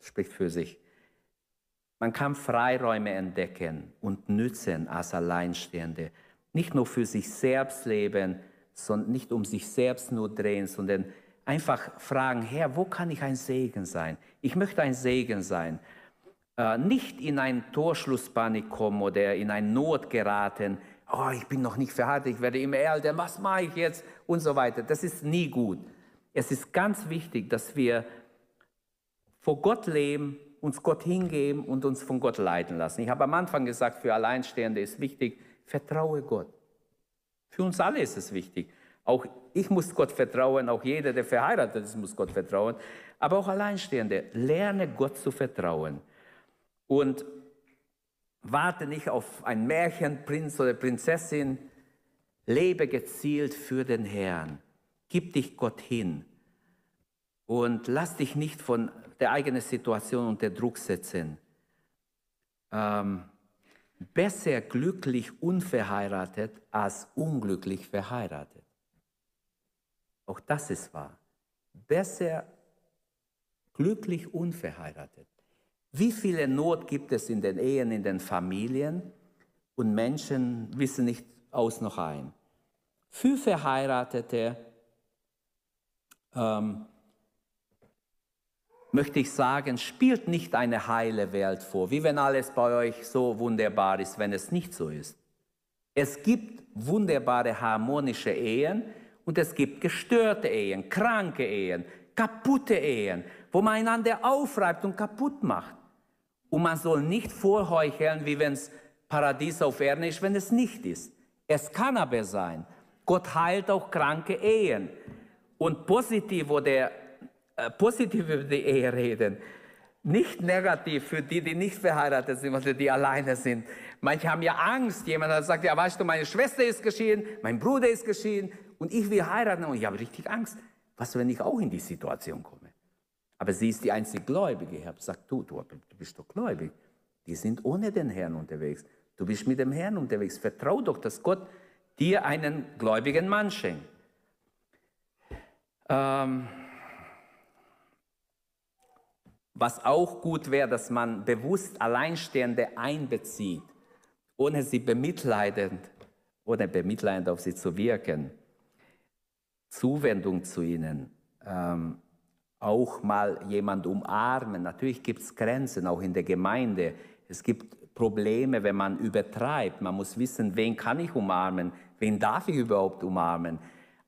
spricht für sich. Man kann Freiräume entdecken und nützen als Alleinstehende. Nicht nur für sich selbst leben, sondern nicht um sich selbst nur drehen, sondern einfach fragen, Herr, wo kann ich ein Segen sein? Ich möchte ein Segen sein. Äh, nicht in ein Torschlusspanik kommen oder in eine Not geraten. Oh, ich bin noch nicht verheiratet, ich werde immer älter, was mache ich jetzt? Und so weiter. Das ist nie gut. Es ist ganz wichtig, dass wir vor Gott leben uns Gott hingeben und uns von Gott leiten lassen. Ich habe am Anfang gesagt, für Alleinstehende ist wichtig, vertraue Gott. Für uns alle ist es wichtig. Auch ich muss Gott vertrauen, auch jeder, der verheiratet ist, muss Gott vertrauen. Aber auch Alleinstehende, lerne Gott zu vertrauen. Und warte nicht auf ein Märchenprinz oder Prinzessin. Lebe gezielt für den Herrn. Gib dich Gott hin. Und lass dich nicht von der eigenen Situation unter Druck setzen. Ähm, besser glücklich unverheiratet als unglücklich verheiratet. Auch das ist wahr. Besser glücklich unverheiratet. Wie viele Not gibt es in den Ehen, in den Familien und Menschen wissen nicht aus noch ein. Für Verheiratete ähm, möchte ich sagen, spielt nicht eine heile Welt vor, wie wenn alles bei euch so wunderbar ist, wenn es nicht so ist. Es gibt wunderbare harmonische Ehen und es gibt gestörte Ehen, kranke Ehen, kaputte Ehen, wo man einander aufreibt und kaputt macht. Und man soll nicht vorheucheln, wie wenn es Paradies auf Erden ist, wenn es nicht ist. Es kann aber sein. Gott heilt auch kranke Ehen. Und positiv oder positiv über die Ehe reden. Nicht negativ für die, die nicht verheiratet sind, also die alleine sind. Manche haben ja Angst. Jemand gesagt, ja, weißt du, meine Schwester ist geschieden, mein Bruder ist geschieden und ich will heiraten. Und ich habe richtig Angst. Was, wenn ich auch in die Situation komme? Aber sie ist die einzige Gläubige. Ich habe gesagt, du, du bist doch gläubig. Die sind ohne den Herrn unterwegs. Du bist mit dem Herrn unterwegs. Vertrau doch, dass Gott dir einen gläubigen Mann schenkt. Ähm, was auch gut wäre, dass man bewusst Alleinstehende einbezieht, ohne sie bemitleidend oder bemitleidend auf sie zu wirken. Zuwendung zu ihnen, ähm, auch mal jemand umarmen. Natürlich gibt es Grenzen, auch in der Gemeinde. Es gibt Probleme, wenn man übertreibt. Man muss wissen, wen kann ich umarmen, wen darf ich überhaupt umarmen.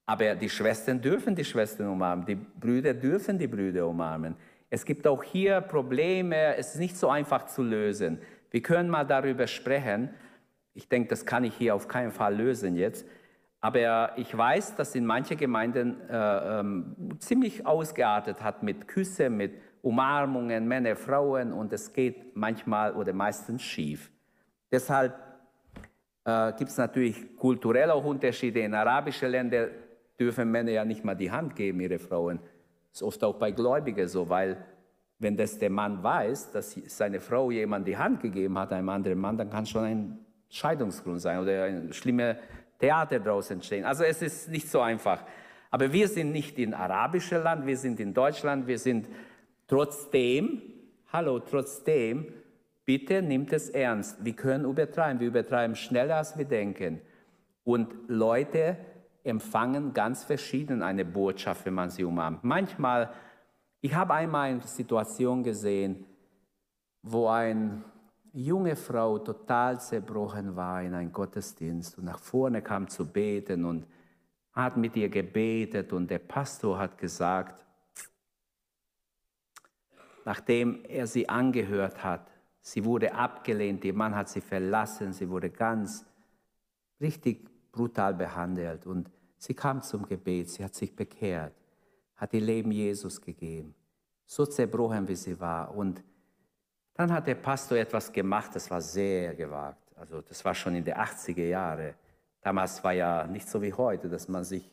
Aber die Schwestern dürfen die Schwestern umarmen, die Brüder dürfen die Brüder umarmen. Es gibt auch hier Probleme, es ist nicht so einfach zu lösen. Wir können mal darüber sprechen. Ich denke, das kann ich hier auf keinen Fall lösen jetzt. Aber ich weiß, dass in manchen Gemeinden äh, ähm, ziemlich ausgeartet hat mit Küssen, mit Umarmungen, Männer, Frauen und es geht manchmal oder meistens schief. Deshalb äh, gibt es natürlich kulturell auch Unterschiede. In arabischen Ländern dürfen Männer ja nicht mal die Hand geben, ihre Frauen. Das ist oft auch bei Gläubigen so, weil wenn das der Mann weiß, dass seine Frau jemand die Hand gegeben hat, einem anderen Mann, dann kann schon ein Scheidungsgrund sein oder ein schlimmer Theater daraus entstehen. Also es ist nicht so einfach. Aber wir sind nicht in arabischer Land, wir sind in Deutschland, wir sind trotzdem, hallo, trotzdem, bitte nimmt es ernst. Wir können übertreiben, wir übertreiben schneller, als wir denken. Und Leute, empfangen ganz verschieden eine Botschaft, wenn man sie umarmt. Manchmal, ich habe einmal eine Situation gesehen, wo eine junge Frau total zerbrochen war in einem Gottesdienst und nach vorne kam zu beten und hat mit ihr gebetet und der Pastor hat gesagt, nachdem er sie angehört hat, sie wurde abgelehnt, ihr Mann hat sie verlassen, sie wurde ganz richtig brutal behandelt. Und sie kam zum Gebet, sie hat sich bekehrt, hat ihr Leben Jesus gegeben, so zerbrochen wie sie war. Und dann hat der Pastor etwas gemacht, das war sehr gewagt. Also das war schon in den 80er Jahren. Damals war ja nicht so wie heute, dass man sich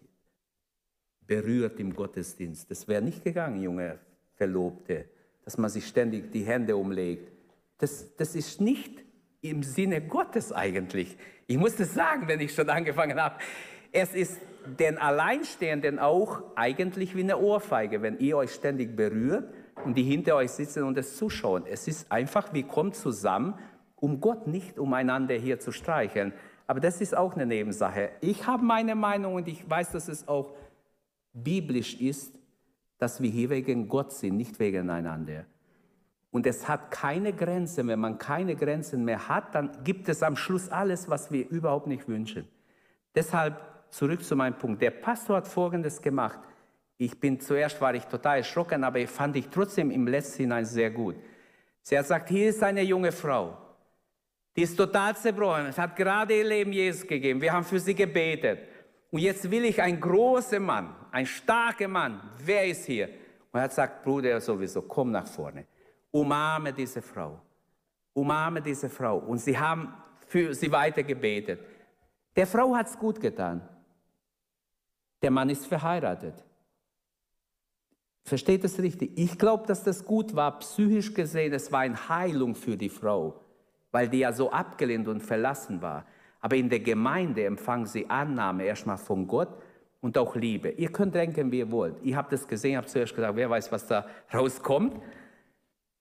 berührt im Gottesdienst. Das wäre nicht gegangen, junge Verlobte, dass man sich ständig die Hände umlegt. Das, das ist nicht im Sinne Gottes eigentlich. Ich muss das sagen, wenn ich schon angefangen habe. Es ist den Alleinstehenden auch eigentlich wie eine Ohrfeige, wenn ihr euch ständig berührt und die hinter euch sitzen und es zuschauen. Es ist einfach, wir kommen zusammen, um Gott nicht umeinander hier zu streicheln. Aber das ist auch eine Nebensache. Ich habe meine Meinung und ich weiß, dass es auch biblisch ist, dass wir hier wegen Gott sind, nicht wegen einander. Und es hat keine Grenzen. Wenn man keine Grenzen mehr hat, dann gibt es am Schluss alles, was wir überhaupt nicht wünschen. Deshalb zurück zu meinem Punkt. Der Pastor hat Folgendes gemacht. Ich bin zuerst war ich total erschrocken, aber ich fand ich trotzdem im letzten hinein sehr gut. Sie hat gesagt, hier ist eine junge Frau, die ist total zerbrochen. Es hat gerade ihr Leben Jesus gegeben. Wir haben für sie gebetet. Und jetzt will ich einen großen Mann, einen starken Mann. Wer ist hier? Und er hat gesagt, Bruder, sowieso, komm nach vorne. Umarme diese Frau. Umarme diese Frau. Und sie haben für sie weiter gebetet. Der Frau hat es gut getan. Der Mann ist verheiratet. Versteht es richtig? Ich glaube, dass das gut war, psychisch gesehen. Es war eine Heilung für die Frau, weil die ja so abgelehnt und verlassen war. Aber in der Gemeinde empfangen sie Annahme erstmal von Gott und auch Liebe. Ihr könnt denken, wie ihr wollt. Ich habe das gesehen, habe zuerst gesagt, wer weiß, was da rauskommt.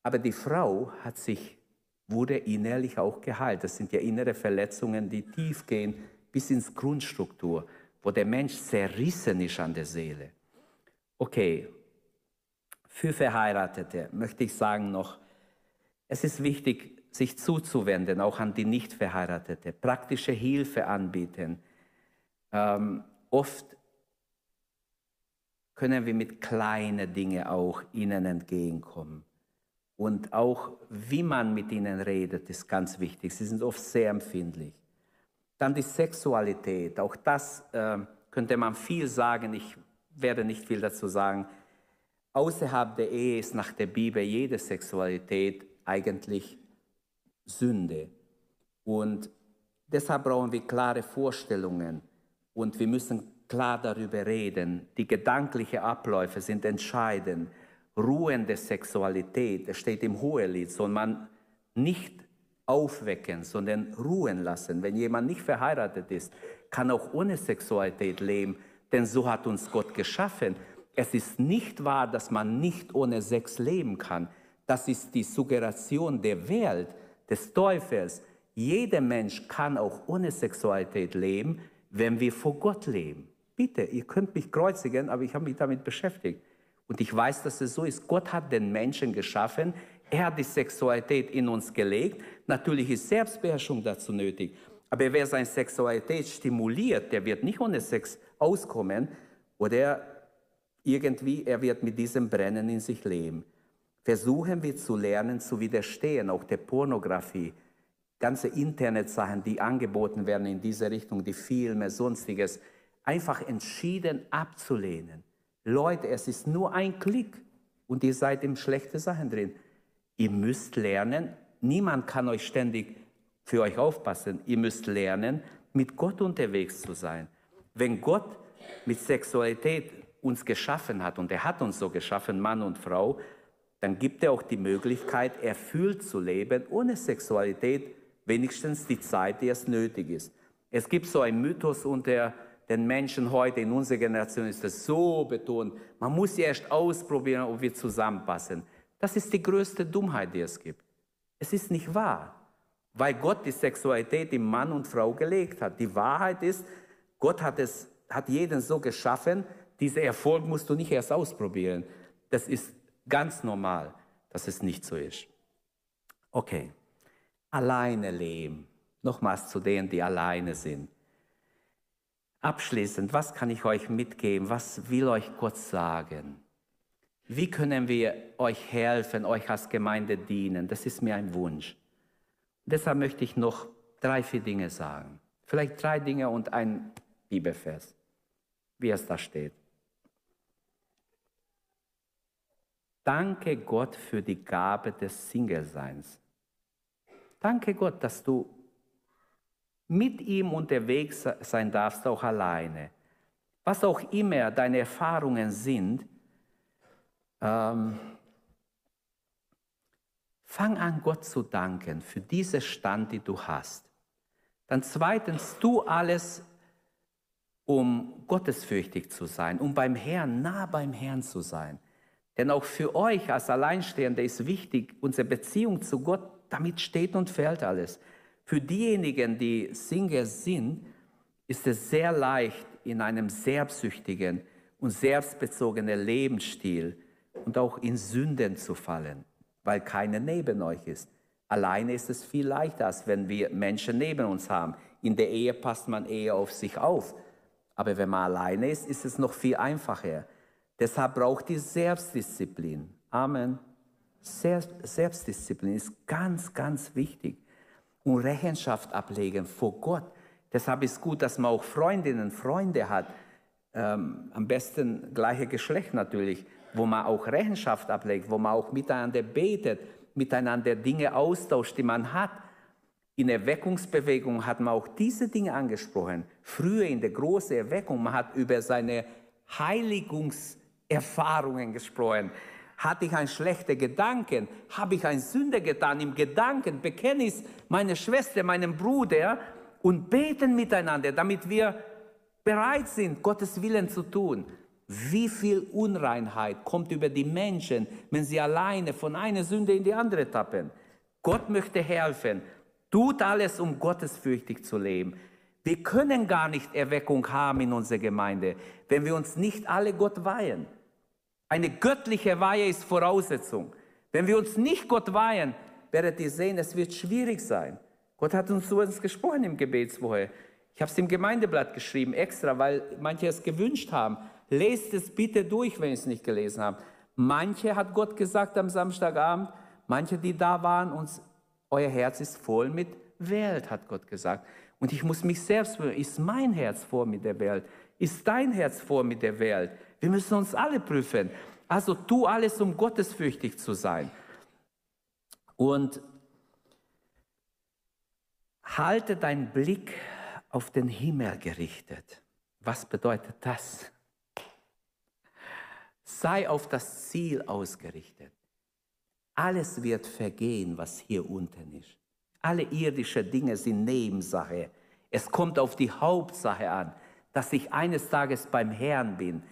Aber die Frau hat sich, wurde innerlich auch geheilt. Das sind ja innere Verletzungen, die tief gehen bis ins Grundstruktur, wo der Mensch zerrissen ist an der Seele. Okay, für Verheiratete möchte ich sagen noch, es ist wichtig, sich zuzuwenden, auch an die Nichtverheiratete, praktische Hilfe anbieten. Ähm, oft können wir mit kleinen Dingen auch ihnen entgegenkommen. Und auch wie man mit ihnen redet, ist ganz wichtig. Sie sind oft sehr empfindlich. Dann die Sexualität, auch das äh, könnte man viel sagen. Ich werde nicht viel dazu sagen. Außerhalb der Ehe ist nach der Bibel jede Sexualität eigentlich Sünde. Und deshalb brauchen wir klare Vorstellungen und wir müssen klar darüber reden. Die gedanklichen Abläufe sind entscheidend. Ruhende Sexualität, das steht im Hohelied, soll man nicht aufwecken, sondern ruhen lassen. Wenn jemand nicht verheiratet ist, kann auch ohne Sexualität leben, denn so hat uns Gott geschaffen. Es ist nicht wahr, dass man nicht ohne Sex leben kann. Das ist die Suggeration der Welt des Teufels. Jeder Mensch kann auch ohne Sexualität leben, wenn wir vor Gott leben. Bitte, ihr könnt mich kreuzigen, aber ich habe mich damit beschäftigt. Und ich weiß, dass es so ist. Gott hat den Menschen geschaffen. Er hat die Sexualität in uns gelegt. Natürlich ist Selbstbeherrschung dazu nötig. Aber wer seine Sexualität stimuliert, der wird nicht ohne Sex auskommen oder irgendwie, er wird mit diesem Brennen in sich leben versuchen wir zu lernen, zu widerstehen, auch der Pornografie, ganze Internetsachen, die angeboten werden in diese Richtung, die Filme, sonstiges, einfach entschieden abzulehnen. Leute, es ist nur ein Klick und ihr seid in schlechte Sachen drin. Ihr müsst lernen, niemand kann euch ständig für euch aufpassen. Ihr müsst lernen, mit Gott unterwegs zu sein. Wenn Gott mit Sexualität uns geschaffen hat, und er hat uns so geschaffen, Mann und Frau, dann gibt er auch die Möglichkeit, erfüllt zu leben, ohne Sexualität, wenigstens die Zeit, die es nötig ist. Es gibt so einen Mythos unter den Menschen heute, in unserer Generation ist das so betont, man muss erst ausprobieren, ob wir zusammenpassen. Das ist die größte Dummheit, die es gibt. Es ist nicht wahr, weil Gott die Sexualität in Mann und Frau gelegt hat. Die Wahrheit ist, Gott hat, es, hat jeden so geschaffen, dieser Erfolg musst du nicht erst ausprobieren. Das ist Ganz normal, dass es nicht so ist. Okay, alleine leben. Nochmals zu denen, die alleine sind. Abschließend, was kann ich euch mitgeben? Was will euch Gott sagen? Wie können wir euch helfen, euch als Gemeinde dienen? Das ist mir ein Wunsch. Deshalb möchte ich noch drei, vier Dinge sagen. Vielleicht drei Dinge und ein Bibelvers, wie es da steht. Danke Gott für die Gabe des Single-Seins. Danke Gott, dass du mit ihm unterwegs sein darfst, auch alleine. Was auch immer deine Erfahrungen sind, ähm, fang an, Gott zu danken für diesen Stand, den du hast. Dann zweitens, tu alles, um gottesfürchtig zu sein, um beim Herrn, nah beim Herrn zu sein. Denn auch für euch als Alleinstehende ist wichtig, unsere Beziehung zu Gott, damit steht und fällt alles. Für diejenigen, die Singer sind, ist es sehr leicht, in einem selbstsüchtigen und selbstbezogenen Lebensstil und auch in Sünden zu fallen, weil keiner neben euch ist. Alleine ist es viel leichter, als wenn wir Menschen neben uns haben. In der Ehe passt man eher auf sich auf. Aber wenn man alleine ist, ist es noch viel einfacher. Deshalb braucht die Selbstdisziplin. Amen. Selbstdisziplin ist ganz, ganz wichtig. Und Rechenschaft ablegen vor Gott. Deshalb ist gut, dass man auch Freundinnen, Freunde hat. Ähm, am besten gleiche Geschlecht natürlich, wo man auch Rechenschaft ablegt, wo man auch miteinander betet, miteinander Dinge austauscht, die man hat. In Erweckungsbewegung hat man auch diese Dinge angesprochen. Früher in der großen Erweckung, man hat über seine Heiligungserfahrungen gesprochen. Hatte ich einen schlechten Gedanken? Habe ich einen Sünde getan? Im Gedanken bekenne ich meine Schwester, meinem Bruder und beten miteinander, damit wir bereit sind, Gottes Willen zu tun. Wie viel Unreinheit kommt über die Menschen, wenn sie alleine von einer Sünde in die andere tappen? Gott möchte helfen. Tut alles, um gottesfürchtig zu leben. Wir können gar nicht Erweckung haben in unserer Gemeinde, wenn wir uns nicht alle Gott weihen. Eine göttliche Weihe ist Voraussetzung. Wenn wir uns nicht Gott weihen, werdet ihr sehen, es wird schwierig sein. Gott hat uns zu uns gesprochen im Gebetswoche. Ich habe es im Gemeindeblatt geschrieben, extra, weil manche es gewünscht haben. Lest es bitte durch, wenn ihr es nicht gelesen habt. Manche hat Gott gesagt am Samstagabend, manche, die da waren, uns euer Herz ist voll mit Welt, hat Gott gesagt. Und ich muss mich selbst fragen, ist mein Herz voll mit der Welt? Ist dein Herz voll mit der Welt? Wir müssen uns alle prüfen. Also tu alles, um gottesfürchtig zu sein. Und halte deinen Blick auf den Himmel gerichtet. Was bedeutet das? Sei auf das Ziel ausgerichtet. Alles wird vergehen, was hier unten ist. Alle irdischen Dinge sind Nebensache. Es kommt auf die Hauptsache an, dass ich eines Tages beim Herrn bin.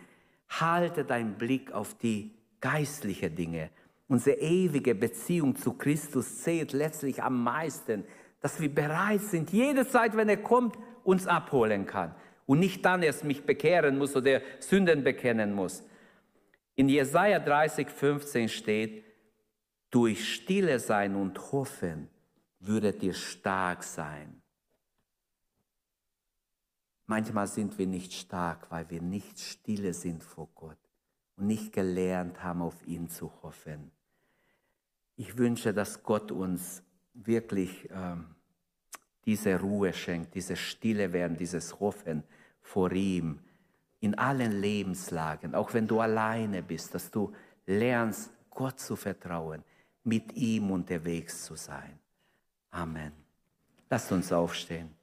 Halte deinen Blick auf die geistlichen Dinge. Unsere ewige Beziehung zu Christus zählt letztlich am meisten, dass wir bereit sind, jede Zeit, wenn er kommt, uns abholen kann. Und nicht dann erst mich bekehren muss oder Sünden bekennen muss. In Jesaja 30, 15 steht, durch Stille sein und hoffen würdet ihr stark sein. Manchmal sind wir nicht stark, weil wir nicht stille sind vor Gott und nicht gelernt haben, auf ihn zu hoffen. Ich wünsche, dass Gott uns wirklich ähm, diese Ruhe schenkt, diese Stille werden, dieses Hoffen vor ihm in allen Lebenslagen, auch wenn du alleine bist, dass du lernst, Gott zu vertrauen, mit ihm unterwegs zu sein. Amen. Lasst uns aufstehen.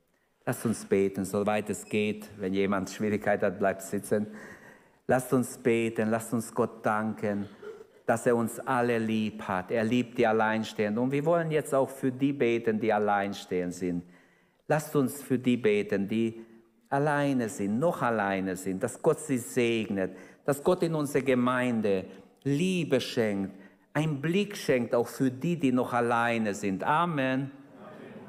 Lasst uns beten, soweit es geht. Wenn jemand Schwierigkeit hat, bleibt sitzen. Lasst uns beten, lasst uns Gott danken, dass er uns alle lieb hat. Er liebt die Alleinstehenden. Und wir wollen jetzt auch für die beten, die alleinstehend sind. Lasst uns für die beten, die alleine sind, noch alleine sind, dass Gott sie segnet, dass Gott in unsere Gemeinde Liebe schenkt, einen Blick schenkt auch für die, die noch alleine sind. Amen.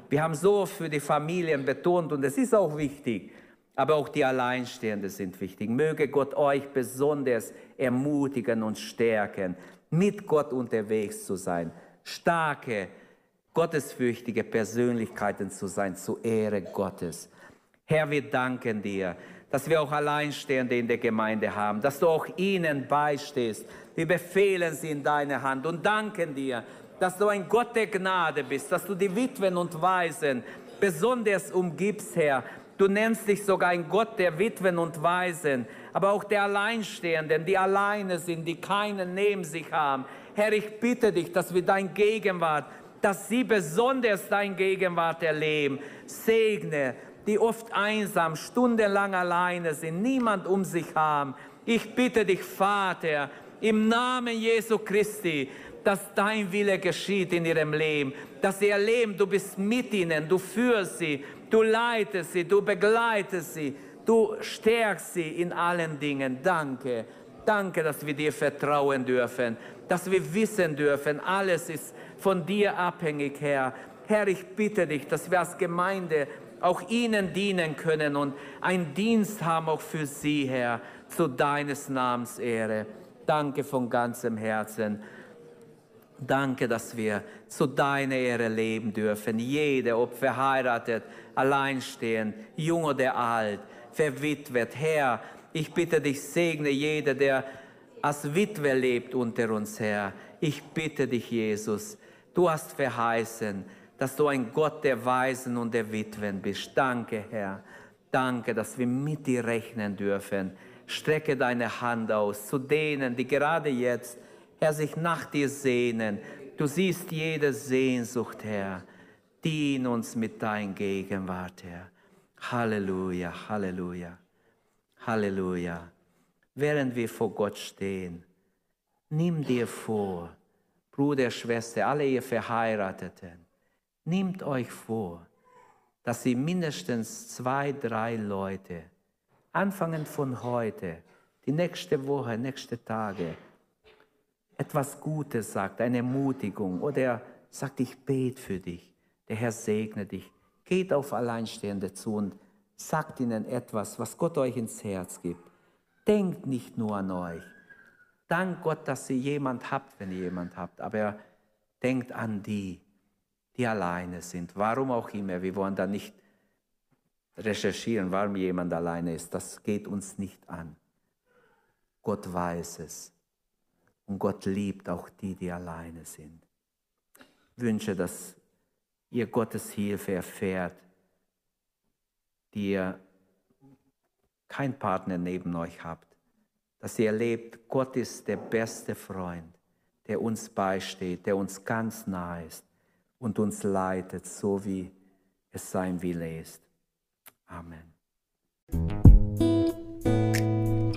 Wir haben so für die Familien betont und es ist auch wichtig, aber auch die Alleinstehenden sind wichtig. Möge Gott euch besonders ermutigen und stärken, mit Gott unterwegs zu sein, starke, gottesfürchtige Persönlichkeiten zu sein, zur Ehre Gottes. Herr, wir danken dir, dass wir auch Alleinstehende in der Gemeinde haben, dass du auch ihnen beistehst, wir befehlen sie in deine Hand und danken dir, dass du ein Gott der Gnade bist, dass du die Witwen und Waisen besonders umgibst, Herr. Du nennst dich sogar ein Gott der Witwen und Waisen, aber auch der Alleinstehenden, die alleine sind, die keinen neben sich haben. Herr, ich bitte dich, dass wir dein Gegenwart, dass sie besonders dein Gegenwart erleben. Segne, die oft einsam, stundenlang alleine sind, niemand um sich haben. Ich bitte dich, Vater, im Namen Jesu Christi, dass dein Wille geschieht in ihrem Leben, dass sie erleben, du bist mit ihnen, du führst sie, du leitest sie, du begleitest sie, du stärkst sie in allen Dingen. Danke, danke, dass wir dir vertrauen dürfen, dass wir wissen dürfen, alles ist von dir abhängig, Herr. Herr, ich bitte dich, dass wir als Gemeinde auch ihnen dienen können und einen Dienst haben auch für sie, Herr, zu deines Namens Ehre. Danke von ganzem Herzen. Danke, dass wir zu deiner Ehre leben dürfen. Jeder, ob verheiratet, alleinstehend, jung oder alt, verwitwet. Herr, ich bitte dich, segne jeder, der als Witwe lebt unter uns, Herr. Ich bitte dich, Jesus, du hast verheißen, dass du ein Gott der Weisen und der Witwen bist. Danke, Herr. Danke, dass wir mit dir rechnen dürfen. Strecke deine Hand aus zu denen, die gerade jetzt Herr, sich nach dir sehnen. Du siehst jede Sehnsucht, Herr. Dien uns mit deiner Gegenwart, Herr. Halleluja, Halleluja, Halleluja. Während wir vor Gott stehen, nimm dir vor, Bruder, Schwester, alle ihr Verheirateten, nehmt euch vor, dass sie mindestens zwei, drei Leute, anfangen von heute, die nächste Woche, nächste Tage, etwas Gutes sagt, eine Ermutigung oder sagt, ich bete für dich, der Herr segne dich. Geht auf Alleinstehende zu und sagt ihnen etwas, was Gott euch ins Herz gibt. Denkt nicht nur an euch. Dank Gott, dass ihr jemand habt, wenn ihr jemand habt, aber denkt an die, die alleine sind. Warum auch immer. Wir wollen da nicht recherchieren, warum jemand alleine ist. Das geht uns nicht an. Gott weiß es. Und Gott liebt auch die, die alleine sind. Ich wünsche, dass ihr Gottes Hilfe erfährt, die ihr keinen Partner neben euch habt, dass ihr erlebt, Gott ist der beste Freund, der uns beisteht, der uns ganz nahe ist und uns leitet, so wie es sein Wille ist. Amen.